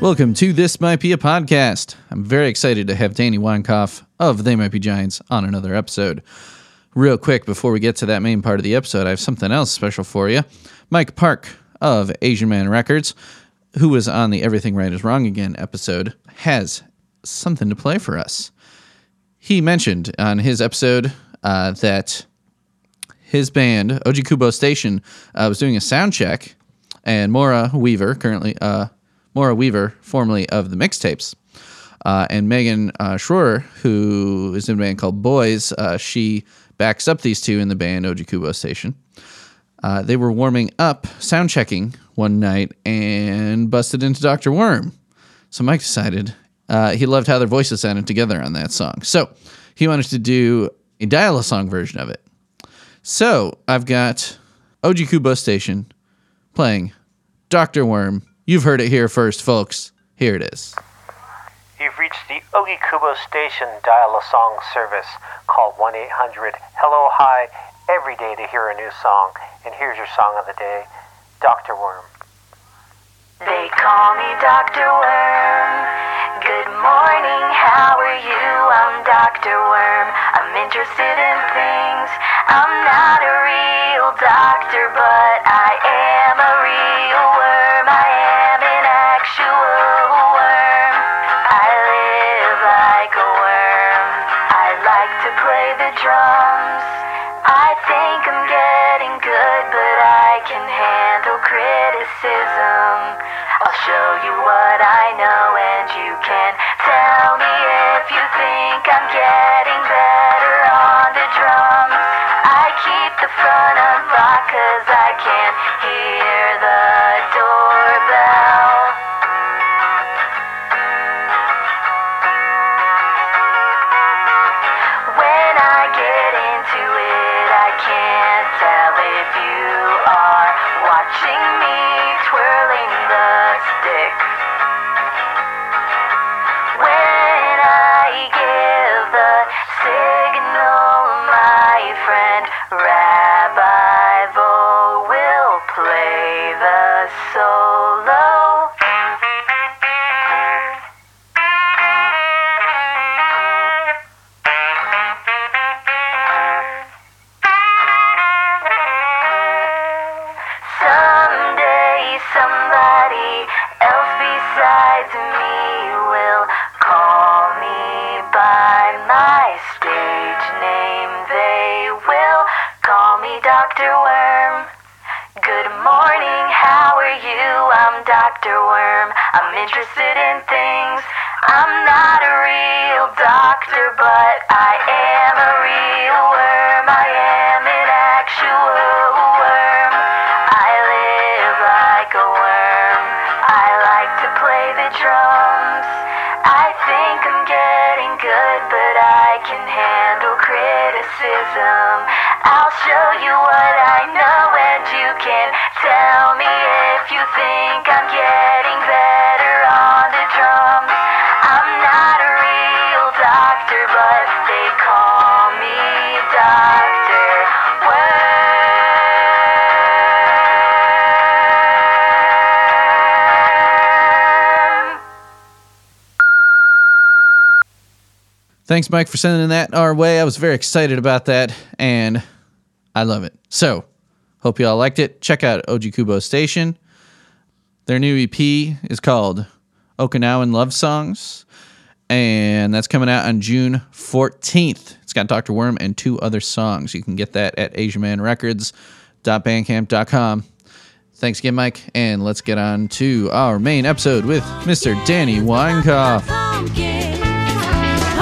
Welcome to This Might Be a Podcast. I'm very excited to have Danny Weinkauf of They Might Be Giants on another episode. Real quick, before we get to that main part of the episode, I have something else special for you. Mike Park of Asian Man Records, who was on the Everything Right is Wrong Again episode, has something to play for us. He mentioned on his episode uh, that his band, Ogikubo Station, uh, was doing a sound check, and Maura Weaver, currently uh, Maura Weaver, formerly of the Mixtapes, uh, and Megan uh, Schroer, who is in a band called Boys, uh, she backs up these two in the band Ogikubo Station. Uh, they were warming up, sound checking one night, and busted into Dr. Worm. So Mike decided uh, he loved how their voices sounded together on that song. So he wanted to do a dial a song version of it. So I've got OG Kubo Station playing Dr. Worm. You've heard it here first, folks. Here it is. You've reached the Ogikubo Station Dial a Song service. Call 1 800 Hello Hi every day to hear a new song. And here's your song of the day Dr. Worm. They call me Dr. Worm. Good morning, how are you? I'm Dr. Worm. I'm interested in things. I'm not a real doctor, but I am a real what I know, and you can tell me if you think I'm getting better on the drums. I keep the front unlocked cause I the interested in things. I'm not a real doctor, but I am a real worm. I am an actual worm. I live like a worm. I like to play the drums. I think I'm getting good, but I can handle criticism. I'll show you what I know, and you can tell me if you think I'm getting better Thanks, Mike, for sending that our way. I was very excited about that, and I love it. So, hope you all liked it. Check out Ogikubo Station. Their new EP is called Okinawan Love Songs, and that's coming out on June 14th. It's got Dr. Worm and two other songs. You can get that at AsianManRecords.bandcamp.com. Thanks again, Mike, and let's get on to our main episode with Mr. Danny Weinkauf.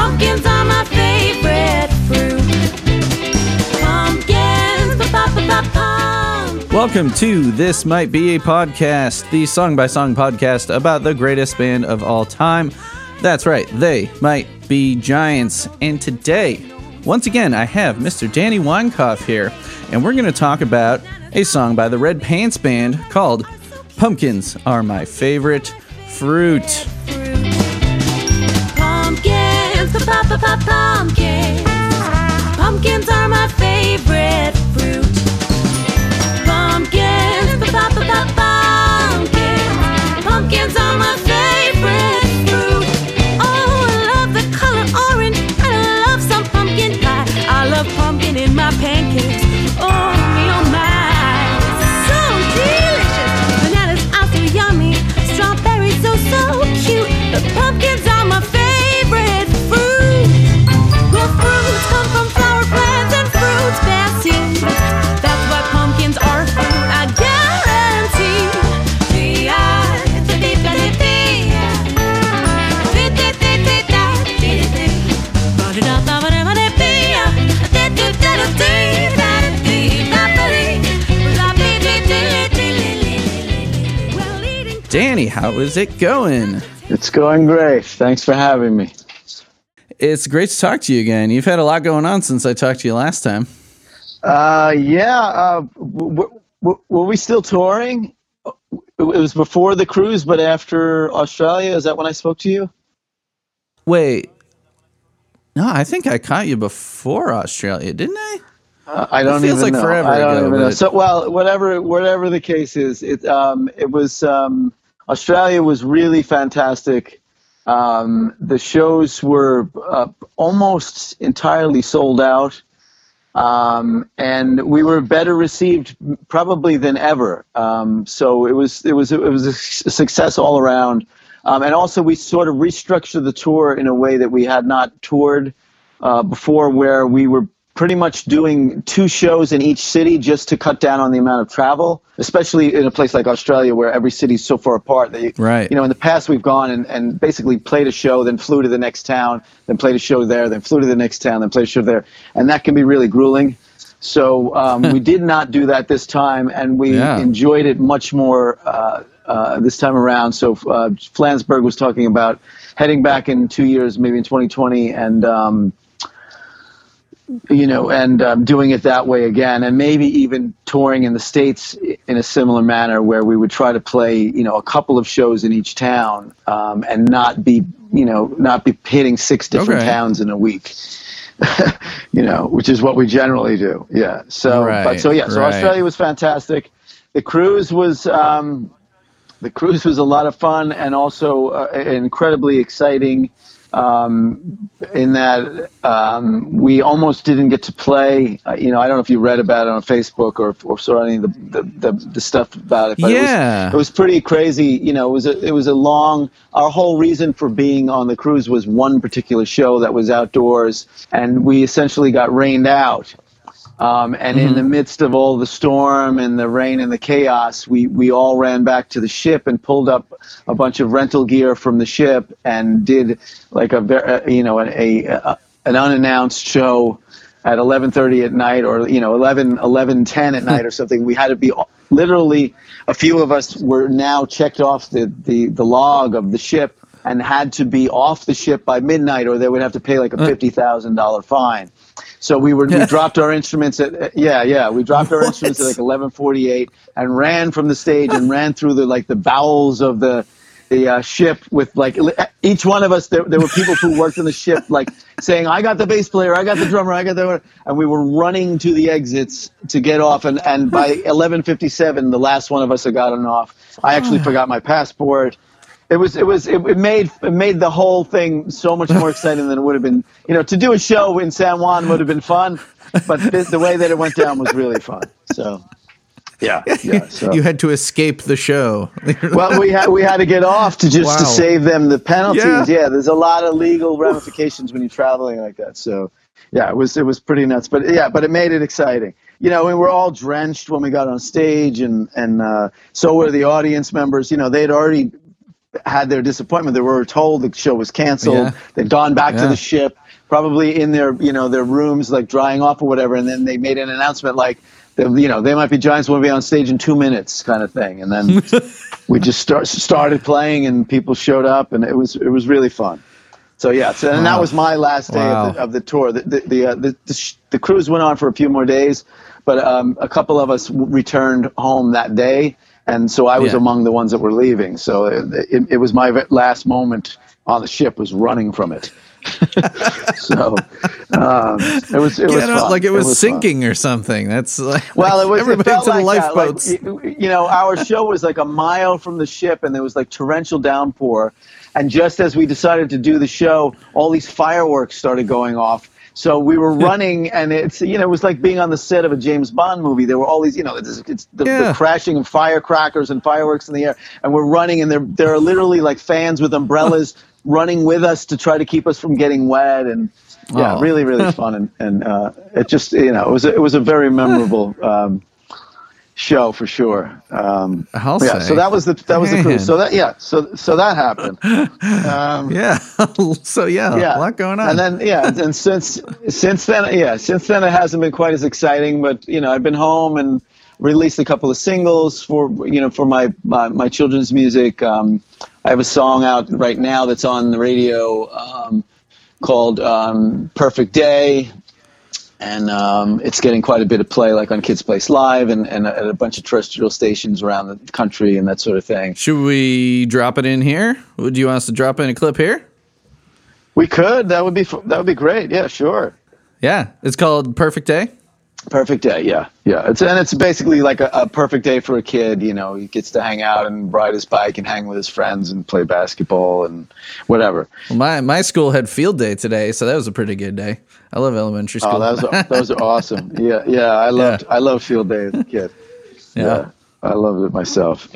Pumpkins. Are my favorite fruit. Pumpkins. Welcome to This Might Be a Podcast, the song by song podcast about the greatest band of all time. That's right, they might be giants. And today, once again, I have Mr. Danny Weinkauf here, and we're going to talk about a song by the Red Pants Band called Pumpkins Are My Favorite Fruit hunt for papa pop, pumpkins. Pumpkins are my favorite fruit. Pumpkins, papa pop, pumpkins. Pumpkins are my is it going? It's going great. Thanks for having me. It's great to talk to you again. You've had a lot going on since I talked to you last time. Uh, yeah. Uh, w- w- were we still touring? It was before the cruise, but after Australia. Is that when I spoke to you? Wait. No, I think I caught you before Australia, didn't I? Uh, I don't feels even like know. forever I don't ago, even know. So, well, whatever, whatever the case is, it um, it was um, Australia was really fantastic. Um, the shows were uh, almost entirely sold out, um, and we were better received probably than ever. Um, so it was it was it was a success all around. Um, and also, we sort of restructured the tour in a way that we had not toured uh, before, where we were pretty much doing two shows in each city just to cut down on the amount of travel, especially in a place like Australia where every city's so far apart that you, Right. you know, in the past we've gone and, and basically played a show, then flew to the next town, then played a show there, then flew to the next town, then played a show there. And that can be really grueling. So um, we did not do that this time, and we Yeah. enjoyed it much more uh, uh, this time around. So uh, Flansburgh was talking about heading back in two years, maybe in 2020, and um, you know, and um, doing it that way again, and maybe even touring in the states in a similar manner, where we would try to play, you know, a couple of shows in each town, um, and not be, you know, not be hitting six different Okay. towns in a week. you know, which is what we generally do. Yeah. So, Right, but so yeah, so right. Australia was fantastic. The cruise was um, the cruise was a lot of fun and also uh, incredibly exciting. Um, in that um, we almost didn't get to play. Uh, you know, I don't know if you read about it on Facebook or, or saw any of the, the, the, the stuff about it. But Yeah. it was, it was pretty crazy. You know, it was a, it was a long. Our whole reason for being on the cruise was one particular show that was outdoors, and we essentially got rained out. Um, and in the midst of all the storm and the rain and the chaos, we, we all ran back to the ship and pulled up a bunch of rental gear from the ship and did like a uh, you know a, a an unannounced show at 11:30 at night or you know 11 11:10 at night or something. We had to be literally a few of us were now checked off the the, the log of the ship and had to be off the ship by midnight or they would have to pay like a fifty thousand dollar fine. So we were we dropped our instruments at uh, yeah yeah we dropped our instruments at like eleven forty eight and ran from the stage and ran through the like the bowels of the the uh, ship with like uh, each one of us there, there were people who worked in the ship like saying I got the bass player I got the drummer I got the and we were running to the exits to get off and and by eleven fifty seven the last one of us had gotten off. I actually ah. forgot my passport it was it was it, it made it made the whole thing so much more exciting than it would have been. You know, to do a show in San Juan would have been fun, but the, the way that it went down was really fun. So, yeah, yeah. So. You had to escape the show. well, we had we had to get off to just to save them the penalties. Yeah. Yeah. there's a lot of legal ramifications when you're traveling like that. So, yeah, it was it was pretty nuts. But yeah, but it made it exciting. You know, we were all drenched when we got on stage, and and uh, so were the audience members. You know, they'd already had their disappointment. They were told the show was canceled. Yeah. They'd gone back to the ship, probably in their you know their rooms, like drying off or whatever. And then they made an announcement like, you know, they might be Giants will be on stage in two minutes, kind of thing. And then we just start started playing, and people showed up, and it was it was really fun. So yeah, so, and that was my last day Wow. of, the, of the tour. The the the, uh, the, the, sh- the cruise went on for a few more days, but um, a couple of us w- returned home that day, and so I was Yeah. among the ones that were leaving. So it, it, it was my last moment on the ship was running from it. so um, it was it was out, fun. like it was, fun. sinking or something. That's like, Well, it was everybody it to the like that. Like, lifeboats. you know, our show was like a mile from the ship, and there was like torrential downpour. And just as we decided to do the show, all these fireworks started going off. So we were running, and it's you know it was like being on the set of a James Bond movie. There were all these you know it's, it's the, Yeah. the crashing of firecrackers and fireworks in the air, and we're running, and there there are literally like fans with umbrellas running with us to try to keep us from getting wet, and yeah, Oh. really really fun, and and uh, it just you know it was a, it was a very memorable. Um, show for sure. Um, I'll yeah, say. so that was the that was the cruise. So that yeah, so so that happened. Um, yeah. so yeah, yeah, a lot going on. And then yeah, and since since then yeah, since then it hasn't been quite as exciting. But you know, I've been home and released a couple of singles for you know for my my, my children's music. Um, I have a song out right now that's on the radio um, called um, "Perfect Day." And um, it's getting quite a bit of play, like on Kids Place Live, and, and at a bunch of terrestrial stations around the country, and that sort of thing. Should we drop it in here? Would you want us to drop in a clip here? We could. That would be that would be great. Yeah, sure. Yeah, it's called Perfect Day. Perfect day, yeah, yeah. It's and it's basically like a, a perfect day for a kid. You know, he gets to hang out and ride his bike and hang with his friends and play basketball and whatever. Well, my my school had field day today, so that was a pretty good day. I love elementary oh, school. Oh, that was those are awesome. Yeah, yeah. I loved I loved field day as a kid. yeah. I loved it myself.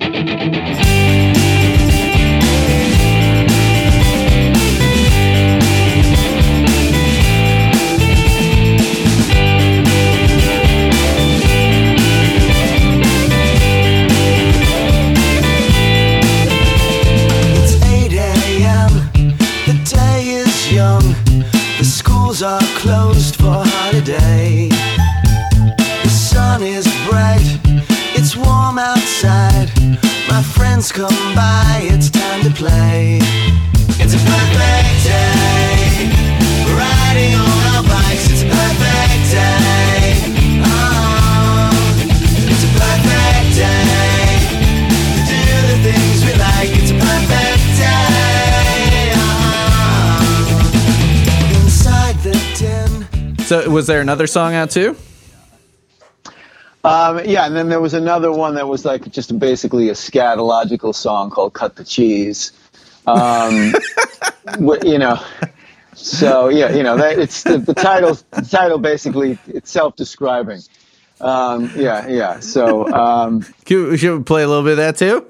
Was there another song out too? Um, yeah, and then there was another one that was like just basically a scatological song called "Cut the Cheese." Um, wh- you know, so yeah, you know, that, it's the, the title. The title basically it's self-describing. Um, yeah, yeah. So um, Should we- should we play a little bit of that too?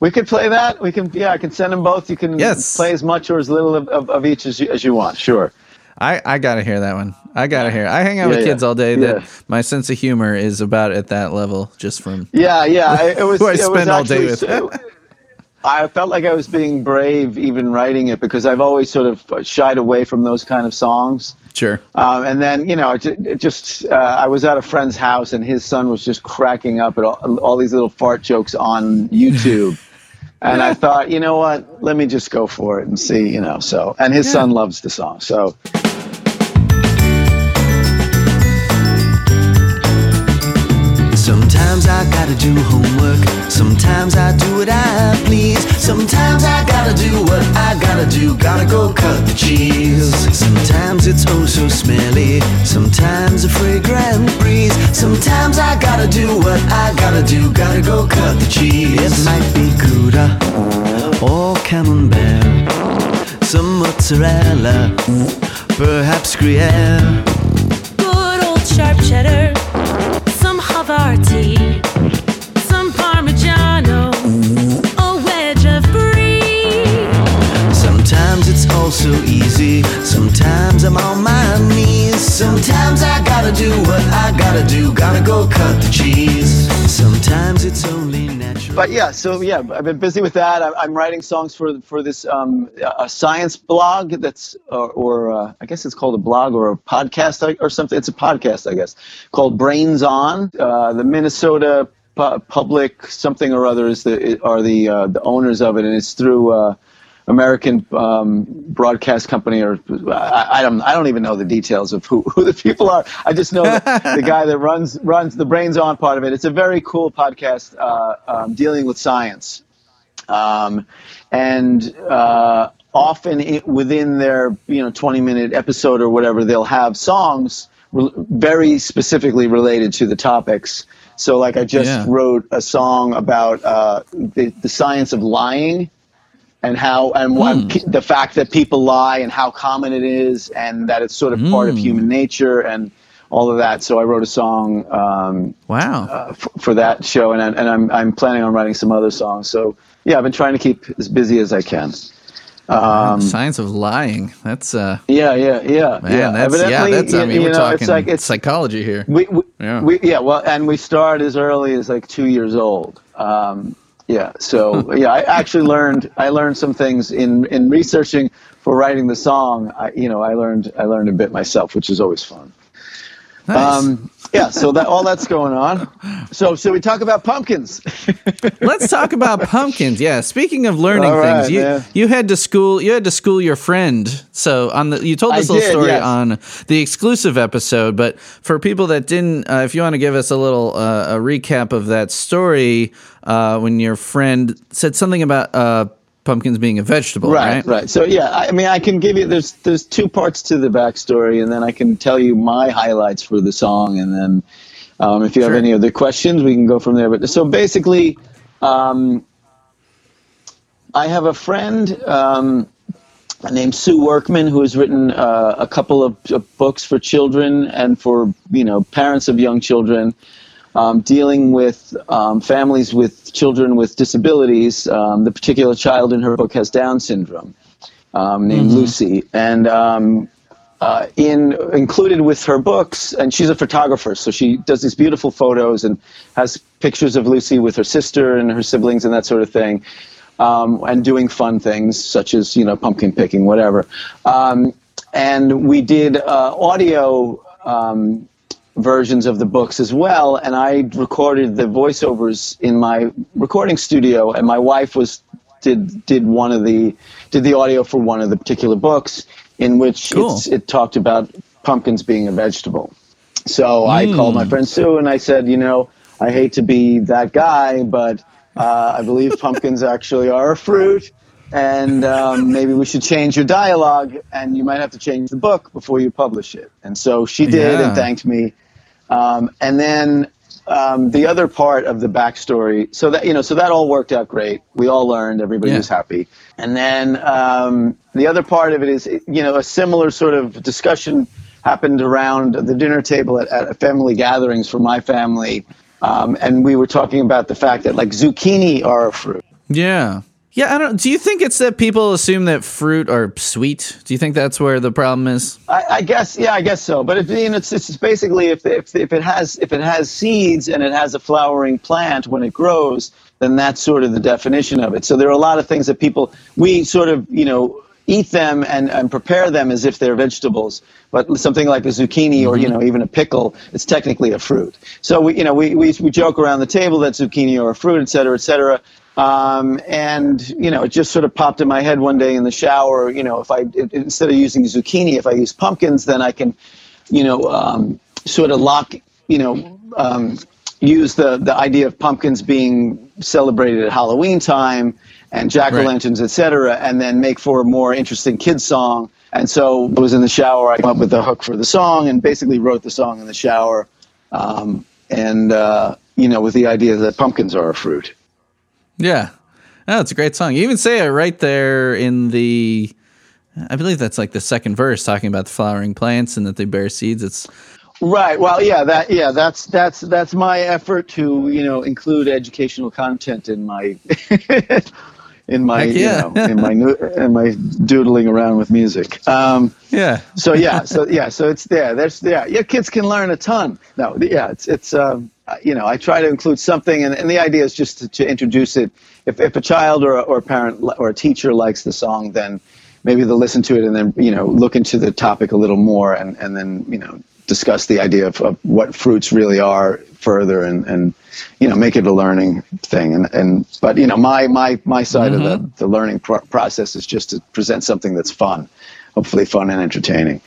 we could play that. We can, yeah, I can send them both. You can Yes. play as much or as little of, of, of each as you, as you want. Sure. I, I gotta hear that one. I gotta hear. It. I hang out Yeah, with kids yeah. all day. That Yeah. my sense of humor is about at that level, just from Yeah, yeah. It was. Who I it was spend all day with. so- I felt like I was being brave even writing it because I've always sort of shied away from those kind of songs. sure. Um, and then, you know, it it just uh, I was at a friend's house and his son was just cracking up at all, all these little fart jokes on YouTube. and I thought, you know what? Let me just go for it and see, you know. So, and his son loves the song. So, Sometimes I gotta do homework. Sometimes I do what I please. Sometimes I gotta do what I gotta do. Gotta go cut the cheese. Sometimes it's oh so smelly. Sometimes a fragrant breeze. Sometimes I gotta do what I gotta do. Gotta go cut the cheese. It might be Gouda or Camembert. Some mozzarella, perhaps Gruyere. Good old sharp cheddar, cut the cheese. Sometimes it's only natural. but yeah, so yeah, I've been busy with that. I'm, I'm writing songs for for this um, a science blog that's or, or uh, I guess it's called a blog or a podcast or- something. It's a podcast, I guess, called Brains On. Uh, the Minnesota Pu- Public something or other is the are the uh, the owners of it, and it's through. American um, broadcast company, or I, I don't, I don't even know the details of who, who the people are. I just know the, guy that runs runs the brains on part of it. It's a very cool podcast uh, um, dealing with science, um, and uh, often it, within their you know 20 minute episode or whatever, they'll have songs re- very specifically related to the topics. So, like I just Yeah. wrote a song about uh, the, the science of lying and how and what pe- the fact that people lie and how common it is and that it's sort of part of human nature and all of that. So I wrote a song um, Wow. uh, f- for that show and, I- and I'm, I'm planning on writing some other songs. So yeah, I've been trying to keep as busy as I can. Um, Science of lying. That's uh yeah, yeah, yeah, man, yeah. that's yeah, that's I you- mean you we're know, talking it's like it's psychology here. we, we, Yeah. we yeah well and we start as early as like two years old um, yeah so yeah i actually learned i learned some things in in researching for writing the song i you know i learned i learned a bit myself which is always fun Nice. Um, yeah, so that all that's going on. So, should we talk about pumpkins? Let's talk about pumpkins. Yeah. Speaking of learning All things, you man. you had to school you had to school your friend. So on the you told I this little did, story yes. on the exclusive episode, but for people that didn't, uh, if you want to give us a little uh, a recap of that story, uh, when your friend said something about uh, pumpkins being a vegetable, right? right, right. So, yeah, I mean, I can give you there's there's two parts to the backstory, and then I can tell you my highlights for the song, and then um, if you have any other questions, we can go from there. But so basically, um, I have a friend. Um, named Sue Workman, who has written uh, a couple of, of books for children and for you know parents of young children, um, dealing with um, families with children with disabilities. Um, the particular child in her book has Down syndrome, um, named Lucy, and um, uh, in included with her books, and she's a photographer, so she does these beautiful photos and has pictures of Lucy with her sister and her siblings and that sort of thing um, and doing fun things such as you know pumpkin picking, whatever. Um, and we did uh, audio um, versions of the books as well, and I recorded the voiceovers in my recording studio, and my wife was did did one of the did the audio for one of the particular books in which Cool. it's, it talked about pumpkins being a vegetable. So I called my friend Sue and I said, you know, I hate to be that guy, but uh, I believe pumpkins actually are a fruit, and um, maybe we should change your dialogue, and you might have to change the book before you publish it. And so she did Yeah. and thanked me. Um, and then um, the other part of the backstory, so that you know, so that all worked out great. We all learned, everybody Yeah. was happy. And then um, the other part of it is, you know, a similar sort of discussion happened around the dinner table at, at family gatherings for my family, um, and we were talking about the fact that like zucchini are a fruit. Yeah. Yeah, I don't. Do you think it's that people assume that fruit are sweet? Do you think that's where the problem is? I, I guess, yeah, I guess so. But if, you know, it's, it's basically if, if if it has if it has seeds and it has a flowering plant when it grows, then that's sort of the definition of it. So there are a lot of things that people we sort of you know eat them and, and prepare them as if they're vegetables. But something like a zucchini or you know even a pickle, it's technically a fruit. So we you know we, we, we joke around the table that zucchini are a fruit, et cetera, et cetera. Um, and you know, it just sort of popped in my head one day in the shower. You know, if I i- instead of using zucchini, if I use pumpkins, then I can, you know, um, sort of lock, you know, um, use the the idea of pumpkins being celebrated at Halloween time and jack o' lanterns, et cetera, and then make for a more interesting kids song. And so I was in the shower. I came up with the hook for the song and basically wrote the song in the shower. Um, and uh, you know, with the idea that pumpkins are a fruit. Yeah. Oh, it's a great song. You even say it right there in the, I believe that's like the second verse, talking about the flowering plants and that they bear seeds. It's Right. Well, yeah, that yeah, that's that's that's my effort to you know include educational content in my in my yeah. you know, in my in my doodling around with music. Um, yeah, so yeah, so yeah, so it's there. There's yeah, your kids can learn a ton. No, yeah, it's it's um, uh, you know I try to include something, and, and the idea is just to, to introduce it. If if a child or a, or a parent or a teacher likes the song, then maybe they'll listen to it and then you know look into the topic a little more, and and then you know discuss the idea of, of what fruits really are further, and and you know make it a learning thing. And and but you know my my my side of the mm-hmm. the learning pro- process is just to present something that's fun, hopefully fun and entertaining.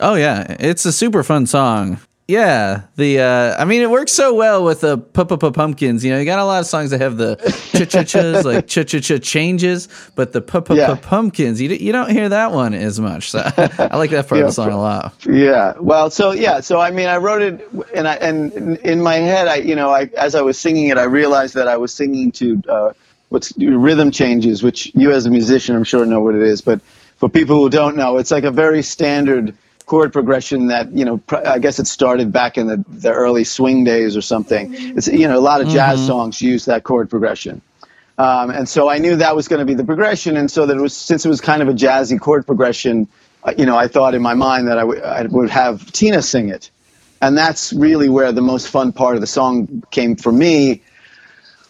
Oh yeah, it's a super fun song. Yeah, the uh I mean it works so well with the pu pumpkins. You know, you got a lot of songs that have the ch ch chs like ch ch ch changes, but the pu Yeah. pumpkins you d- you don't hear that one as much. So I like that part of Yeah, the song a lot. Yeah. Well, so yeah, so I mean, I wrote it, and I and in- in my head, I you know, I as I was singing it, I realized that I was singing to uh, what's rhythm changes, which you as a musician, I'm sure know what it is, but for people who don't know, it's like a very standard chord progression that you know pr- I guess it started back in the, the early swing days or something. It's you know a lot of jazz songs use that chord progression. Um, and so I knew that was going to be the progression, and so that it was since it was kind of a jazzy chord progression, uh, you know, I thought in my mind that I would- would have Tina sing it, and that's really where the most fun part of the song came for me.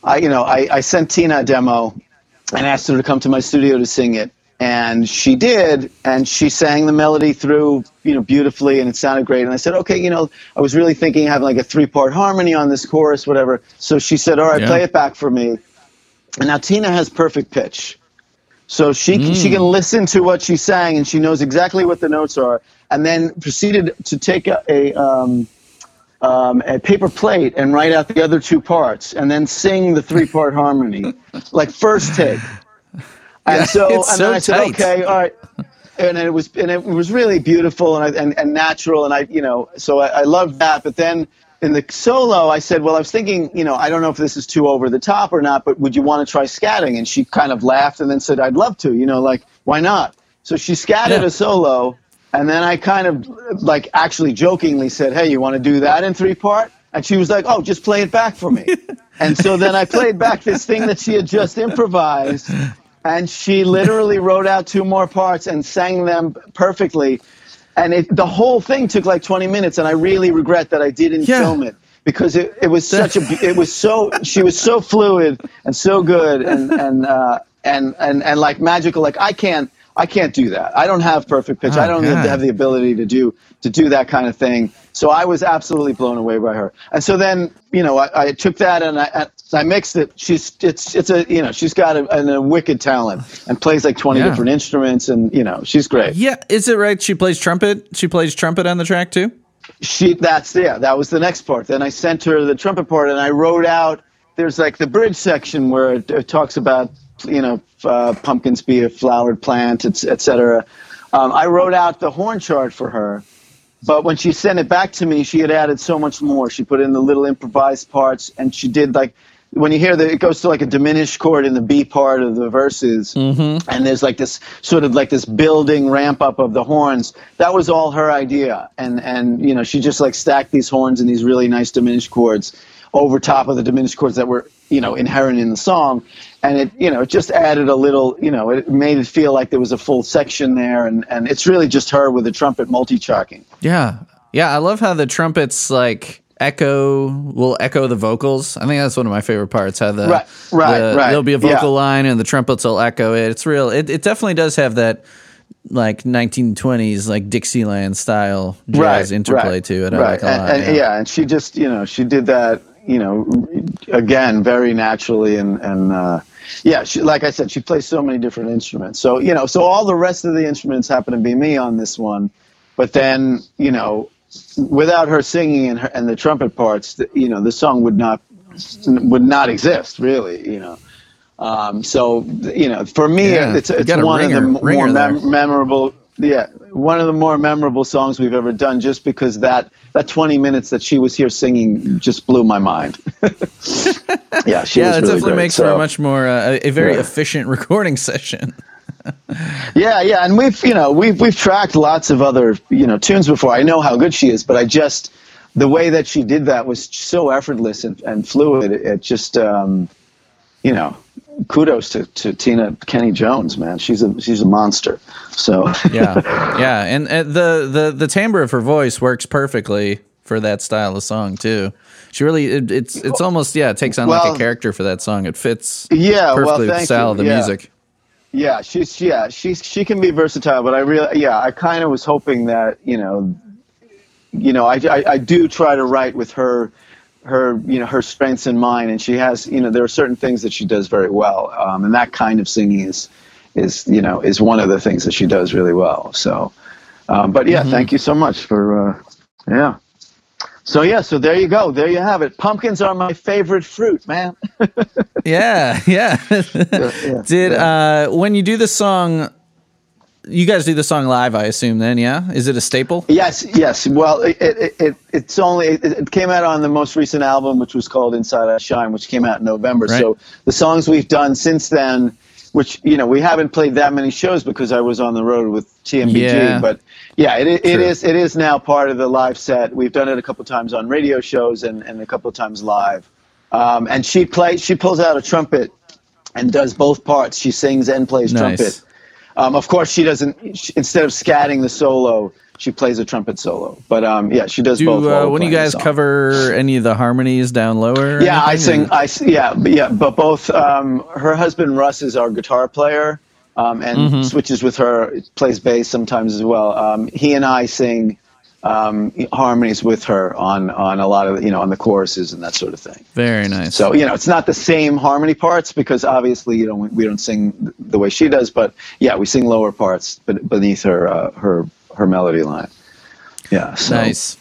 I, you know, I, I sent Tina a demo and asked her to come to my studio to sing it, and she did, and she sang the melody through, you know, beautifully, and it sounded great. And I said, okay, you know, I was really thinking having like a three-part harmony on this chorus, whatever. So she said, all right, Yeah. play it back for me. And now Tina has perfect pitch. So she she can listen to what she sang and she knows exactly what the notes are, and then proceeded to take a, a um, um, a paper plate and write out the other two parts, and then sing the three part harmony, like first take. And Yeah, so, and so then I said, tight. okay, all right. And it was and it was really beautiful and I, and, and natural, and I you know so I, I loved that. But then in the solo, I said, well, I was thinking, you know, I don't know if this is too over the top or not, but would you want to try scatting? And she kind of laughed and then said, I'd love to, you know, like why not? So she scatted Yeah. a solo, and then I kind of like actually jokingly said, hey, you want to do that in three part? And she was like, oh, just play it back for me. and so then I played back this thing that she had just improvised, and she literally wrote out two more parts and sang them perfectly. And it, the whole thing took like 20 minutes, and I really regret that I didn't Yeah. film it because it, it was such a it was so she was so fluid and so good and and uh, and and and like magical. Like I can't I can't do that. I don't have perfect pitch. Oh, I don't God. have the ability to do to do that kind of thing. So I was absolutely blown away by her. And so then you know I, I took that and I. I mixed it. She's it's it's a you know she's got a, a, wicked talent and plays like twenty Yeah. different instruments and you know she's great. Yeah, is it right? She plays trumpet. She plays trumpet on the track too. she that's yeah that was the next part then i sent her the trumpet part and i wrote out there's like the bridge section where it, it talks about you know uh, pumpkins be a flowered plant et, et cetera. Um, i wrote out the horn chart for her but when she sent it back to me she had added so much more. She put in the little improvised parts and she did like when you hear that it goes to like a diminished chord in the b part of the verses. And there's like this sort of like this building ramp up of the horns. That was all her idea. And and you know she just like stacked these horns in these really nice diminished chords over top of the diminished chords that were you know inherent in the song and it you know it just added a little you know it made it feel like there was a full section there and and it's really just her with the trumpet multi-tracking Yeah, yeah. I love how the trumpets like echo will echo the vocals. I think that's one of my favorite parts. How the Right, right, the- right, There'll be a vocal yeah. line and the trumpets will echo it. It's real. It, it definitely does have that like 1920s like Dixieland style jazz interplay to it. I right. like a lot. and, and, yeah. yeah, and she just, you know, she did that, you know, again, very naturally, and and uh, yeah, she, like I said, she plays so many different instruments. So you know, so all the rest of the instruments happen to be me on this one, but then you know, without her singing and her, and the trumpet parts, the, you know, the song would not would not exist really, you know. Um, so you know, for me, Yeah, it's it's one ringer- of the more mem- memorable. Yeah, one of the more memorable songs we've ever done, just because that that 20 minutes that she was here singing just blew my mind. yeah, she yeah, it really definitely great. makes for a much more uh, a, a very Yeah. efficient recording session. Yeah, yeah, and we've you know we've we've tracked lots of other you know tunes before. I know how good she is, but I just the way that she did that was so effortless and, and fluid. It, it just um, you know kudos to, to Tina Kenny Jones, man. She's a she's a monster. So yeah, yeah, and uh, the the the timbre of her voice works perfectly for that style of song too. She really it, it's it's almost yeah, it takes on like a character for that song. It fits Yeah, well, perfectly with the style you. of the Yeah. music. Yeah, she's yeah, she's she can be versatile, but I really yeah, I kind of was hoping that you know, you know, I, I I do try to write with her, her you know her strengths in mind, and she has you know there are certain things that she does very well, um, and that kind of singing is is you know is one of the things that she does really well. So, um, but yeah, thank you so much for uh, yeah. So yeah, so there you go, there you have it. Pumpkins are my favorite fruit, man. Yeah, yeah. yeah, Did uh when you do the song you guys do the song live, I assume then, yeah? Is it a staple? Yes, yes. Well, it, it, it it's only it, it came out on the most recent album, which was called Inside I Shine, which came out in November. Right. So the songs we've done since then, which you know we haven't played that many shows because I was on the road with TMBG, Yeah. but yeah, it, it True. is it is now part of the live set. We've done it a couple times on radio shows and, and a couple times live. Um, and she plays she pulls out a trumpet and does both parts. She sings and plays Nice. trumpet. Um, of course, she doesn't. She, instead of scatting the solo, she plays a trumpet solo. But um, yeah, she does Do both. uh, when you guys cover any of the harmonies down lower? Yeah, I sing. I yeah, but yeah. But both um, her husband Russ is our guitar player, um, and switches with her, plays bass sometimes as well. Um, he and I sing um, harmonies with her on on a lot of you know on the choruses and that sort of thing. Very nice. So you know, it's not the same harmony parts because obviously you know we, we don't sing the way she does, but yeah, we sing lower parts beneath her uh, her her melody line. Yeah, so. nice.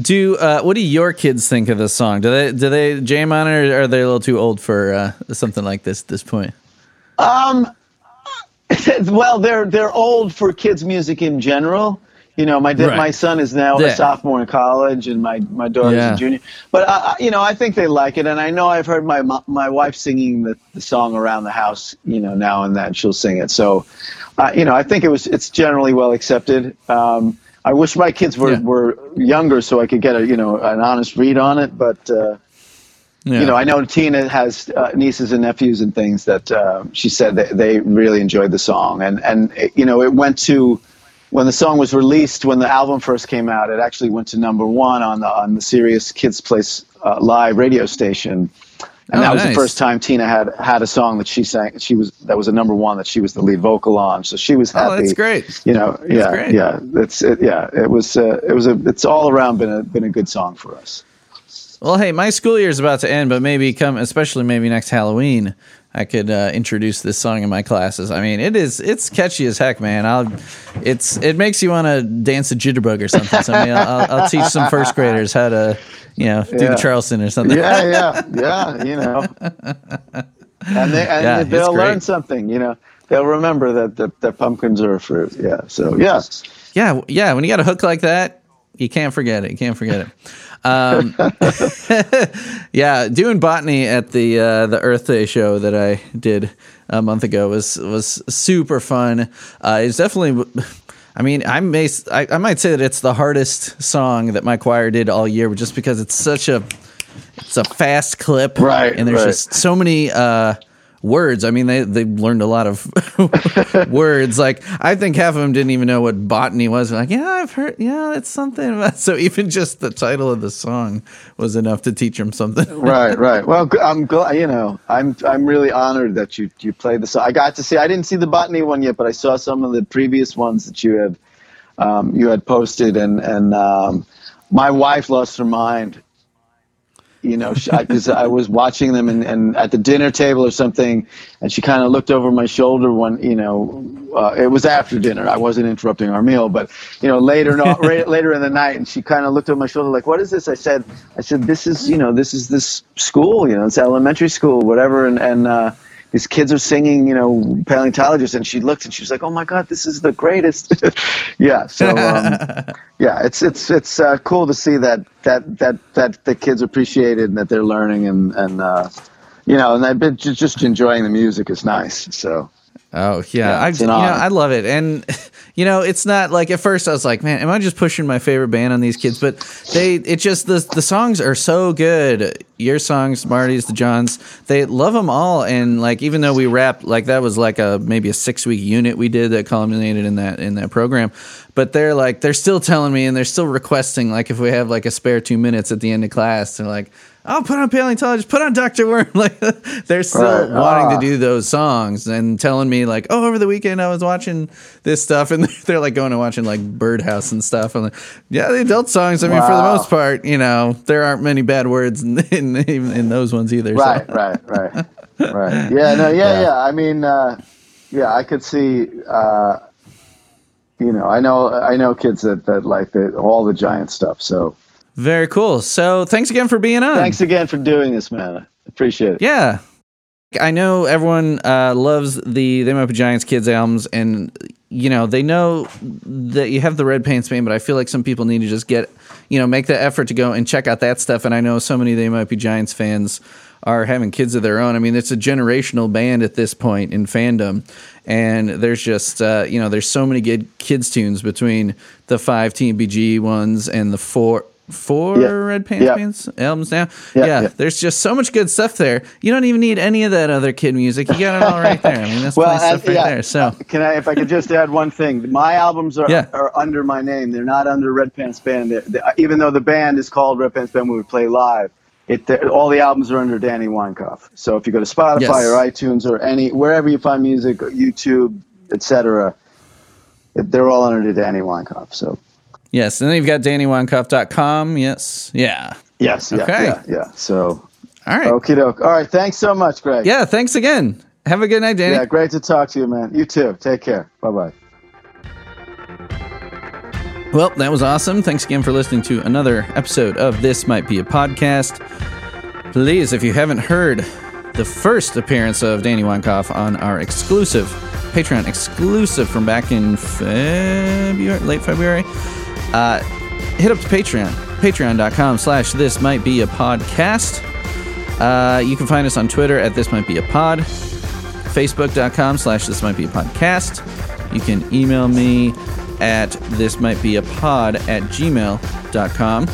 Do uh, what do your kids think of this song? Do they do they jam on it, or are they a little too old for uh, something like this at this point? Um, well, they're they're old for kids' music in general. You know, my Right. my son is now Yeah. a sophomore in college, and my my daughter's Yeah. a junior. But I, I- you know, I think they like it, and I know I've heard my my wife singing the, the song around the house. You know, now and then she'll sing it. So, uh, you know, I think it was it's generally well accepted. Um, I wish my kids were, Yeah. were younger so I could get a you know an honest read on it, but. Uh, Yeah. you know, I know Tina has uh, nieces and nephews and things that uh, she said that they really enjoyed the song, and and you know, it went to when the song was released when the album first came out. It actually went to number one on the on the Sirius Kids Place uh, live radio station, and Oh, that was nice. the first time Tina had had a song that she sang. She was that was a number one that she was the lead vocal on, so she was happy. Oh, that's great. You know, yeah, great. yeah, it's it, yeah, it was uh, it was a it's all around been a been a good song for us. Well, hey, my school year is about to end, but maybe come, especially maybe next Halloween, I could uh, introduce this song in my classes. I mean, it is it's catchy as heck, man. I'll it's it makes you want to dance a jitterbug or something. So I mean, I'll, I'll teach some first graders how to, you know, do Yeah. the Charleston or something. yeah, yeah, yeah. You know, and they, and yeah, they'll great. learn something. You know, they'll remember that that, that pumpkins are a fruit. Yeah. So yeah, Yeah, yeah. When you got a hook like that, you can't forget it. You can't forget it. Um, yeah, doing botany at the uh, the Earth Day show that I did a month ago was was super fun. Uh, it's definitely. I mean, I may I, I might say that it's the hardest song that my choir did all year, just because it's such a it's a fast clip, Right, And there's right. just so many uh, words. I mean, they they learned a lot of words. Like I think half of them didn't even know what botany was. Like, yeah, I've heard. Yeah, it's something. So even just the title of the song was enough to teach them something. right, right. Well, I'm glad. You know, I'm I'm really honored that you you played the song. I got to see. I didn't see the botany one yet, but I saw some of the previous ones that you had um, you had posted, and and um, my wife lost her mind. You know, because I, was watching them and, and at the dinner table or something, and she kind of looked over my shoulder when you know uh, it was after dinner. I wasn't interrupting our meal, but you know later no, ra- later in the night, and she kind of looked over my shoulder like, "What is this?" I said, "I said this is you know this is this school, you know, it's elementary school, whatever." And and uh, these kids are singing, you know, paleontologists. and she looked and she was like, "Oh my God, this is the greatest!" yeah, so um, yeah, it's it's it's uh, cool to see that that that that the kids appreciate it and that they're learning and and uh, you know, and they've been ju- just enjoying the music is nice. So Oh yeah, Yeah, I you know. I love it, and you know it's not like at first I was like, man, am I just pushing my favorite band on these kids? But they, it just the the songs are so good. Your songs, Marty's, the Johns, they love them all, and like even though we rapped like that was like a maybe a six week unit we did that culminated in that in that program, but they're like they're still telling me and they're still requesting like if we have like a spare two minutes at the end of class, they're like. Oh, put on paleontologist, put on Doctor Worm. Like they're still Right. wanting Ah. to do those songs and telling me like, oh, over the weekend I was watching this stuff, and they're like going and watching like Birdhouse and stuff. I'm like, yeah, the adult songs. I mean, for the most part, you know, there aren't many bad words in in, even in those ones either. so- right, right, right, right. Yeah, no, yeah, yeah. I mean, uh, yeah, I could see. Uh, you know, I know, I know kids that that like the, all the giant stuff. So Very cool. So thanks again for being on. thanks again for doing this, man. I appreciate it. Yeah. I know everyone uh, loves the They Might Be Giants kids albums, and you know they know that you have the Red Pants Band, but I feel like some people need to just get, you know, make the effort to go and check out that stuff. And I know so many They Might Be Giants fans are having kids of their own. I mean, it's a generational band at this point in fandom, and there's just uh, you know there's so many good kids tunes between the five TBG ones and the four. Four Yeah. Red Pants Yeah. bands albums now. Yeah, yeah, there's just so much good stuff there. You don't even need any of that other kid music. You got it all right there. I mean, that's Well, plenty of and- stuff right yeah, there. So uh, can I, if I could just add one thing? My albums are are under my name. They're not under Red Pants Band. They're, they even though the band is called Red Pants Band, when we play live, it all the albums are under Danny Weinkauf. So if you go to Spotify Yes. or iTunes or any wherever you find music, YouTube, etc., they're all under Danny Weinkauf. So Yes, and then you've got DannyWeinkauf.com. Yes, yeah. yes, yeah, Okay. yeah, yeah. So All right. okie doke. All right, thanks so much, Greg. Yeah, thanks again. Have a good night, Danny. Yeah, great to talk to you, man. You too. Take care. Bye bye. Well, that was awesome. Thanks again for listening to another episode of This Might Be a Podcast. Please, if you haven't heard the first appearance of Danny Weinkauf on our exclusive Patreon exclusive from back in February, late February, uh, hit up to Patreon, patreon.com slash this might be a podcast. Uh, you can find us on Twitter at this might be a pod, facebook.com slash this might be a podcast. You can email me at this might be a pod at gmail.com.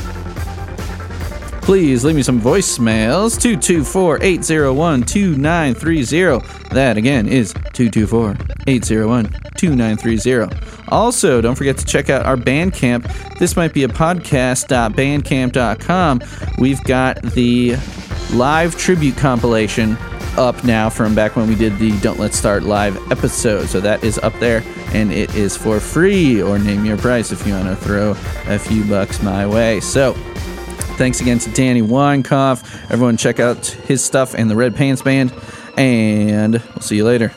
Please leave me some voicemails 224 801 2930. That again is 224 801 2930. Also, don't forget to check out our Bandcamp. This might be a podcast.bandcamp.com. We've got the live tribute compilation up now from back when we did the Don't Let's Start live episode. So that is up there and it is for free or name your price if you want to throw a few bucks my way. So thanks again to Danny Weinkauf. Everyone check out his stuff and the Red Pants Band and we'll see you later.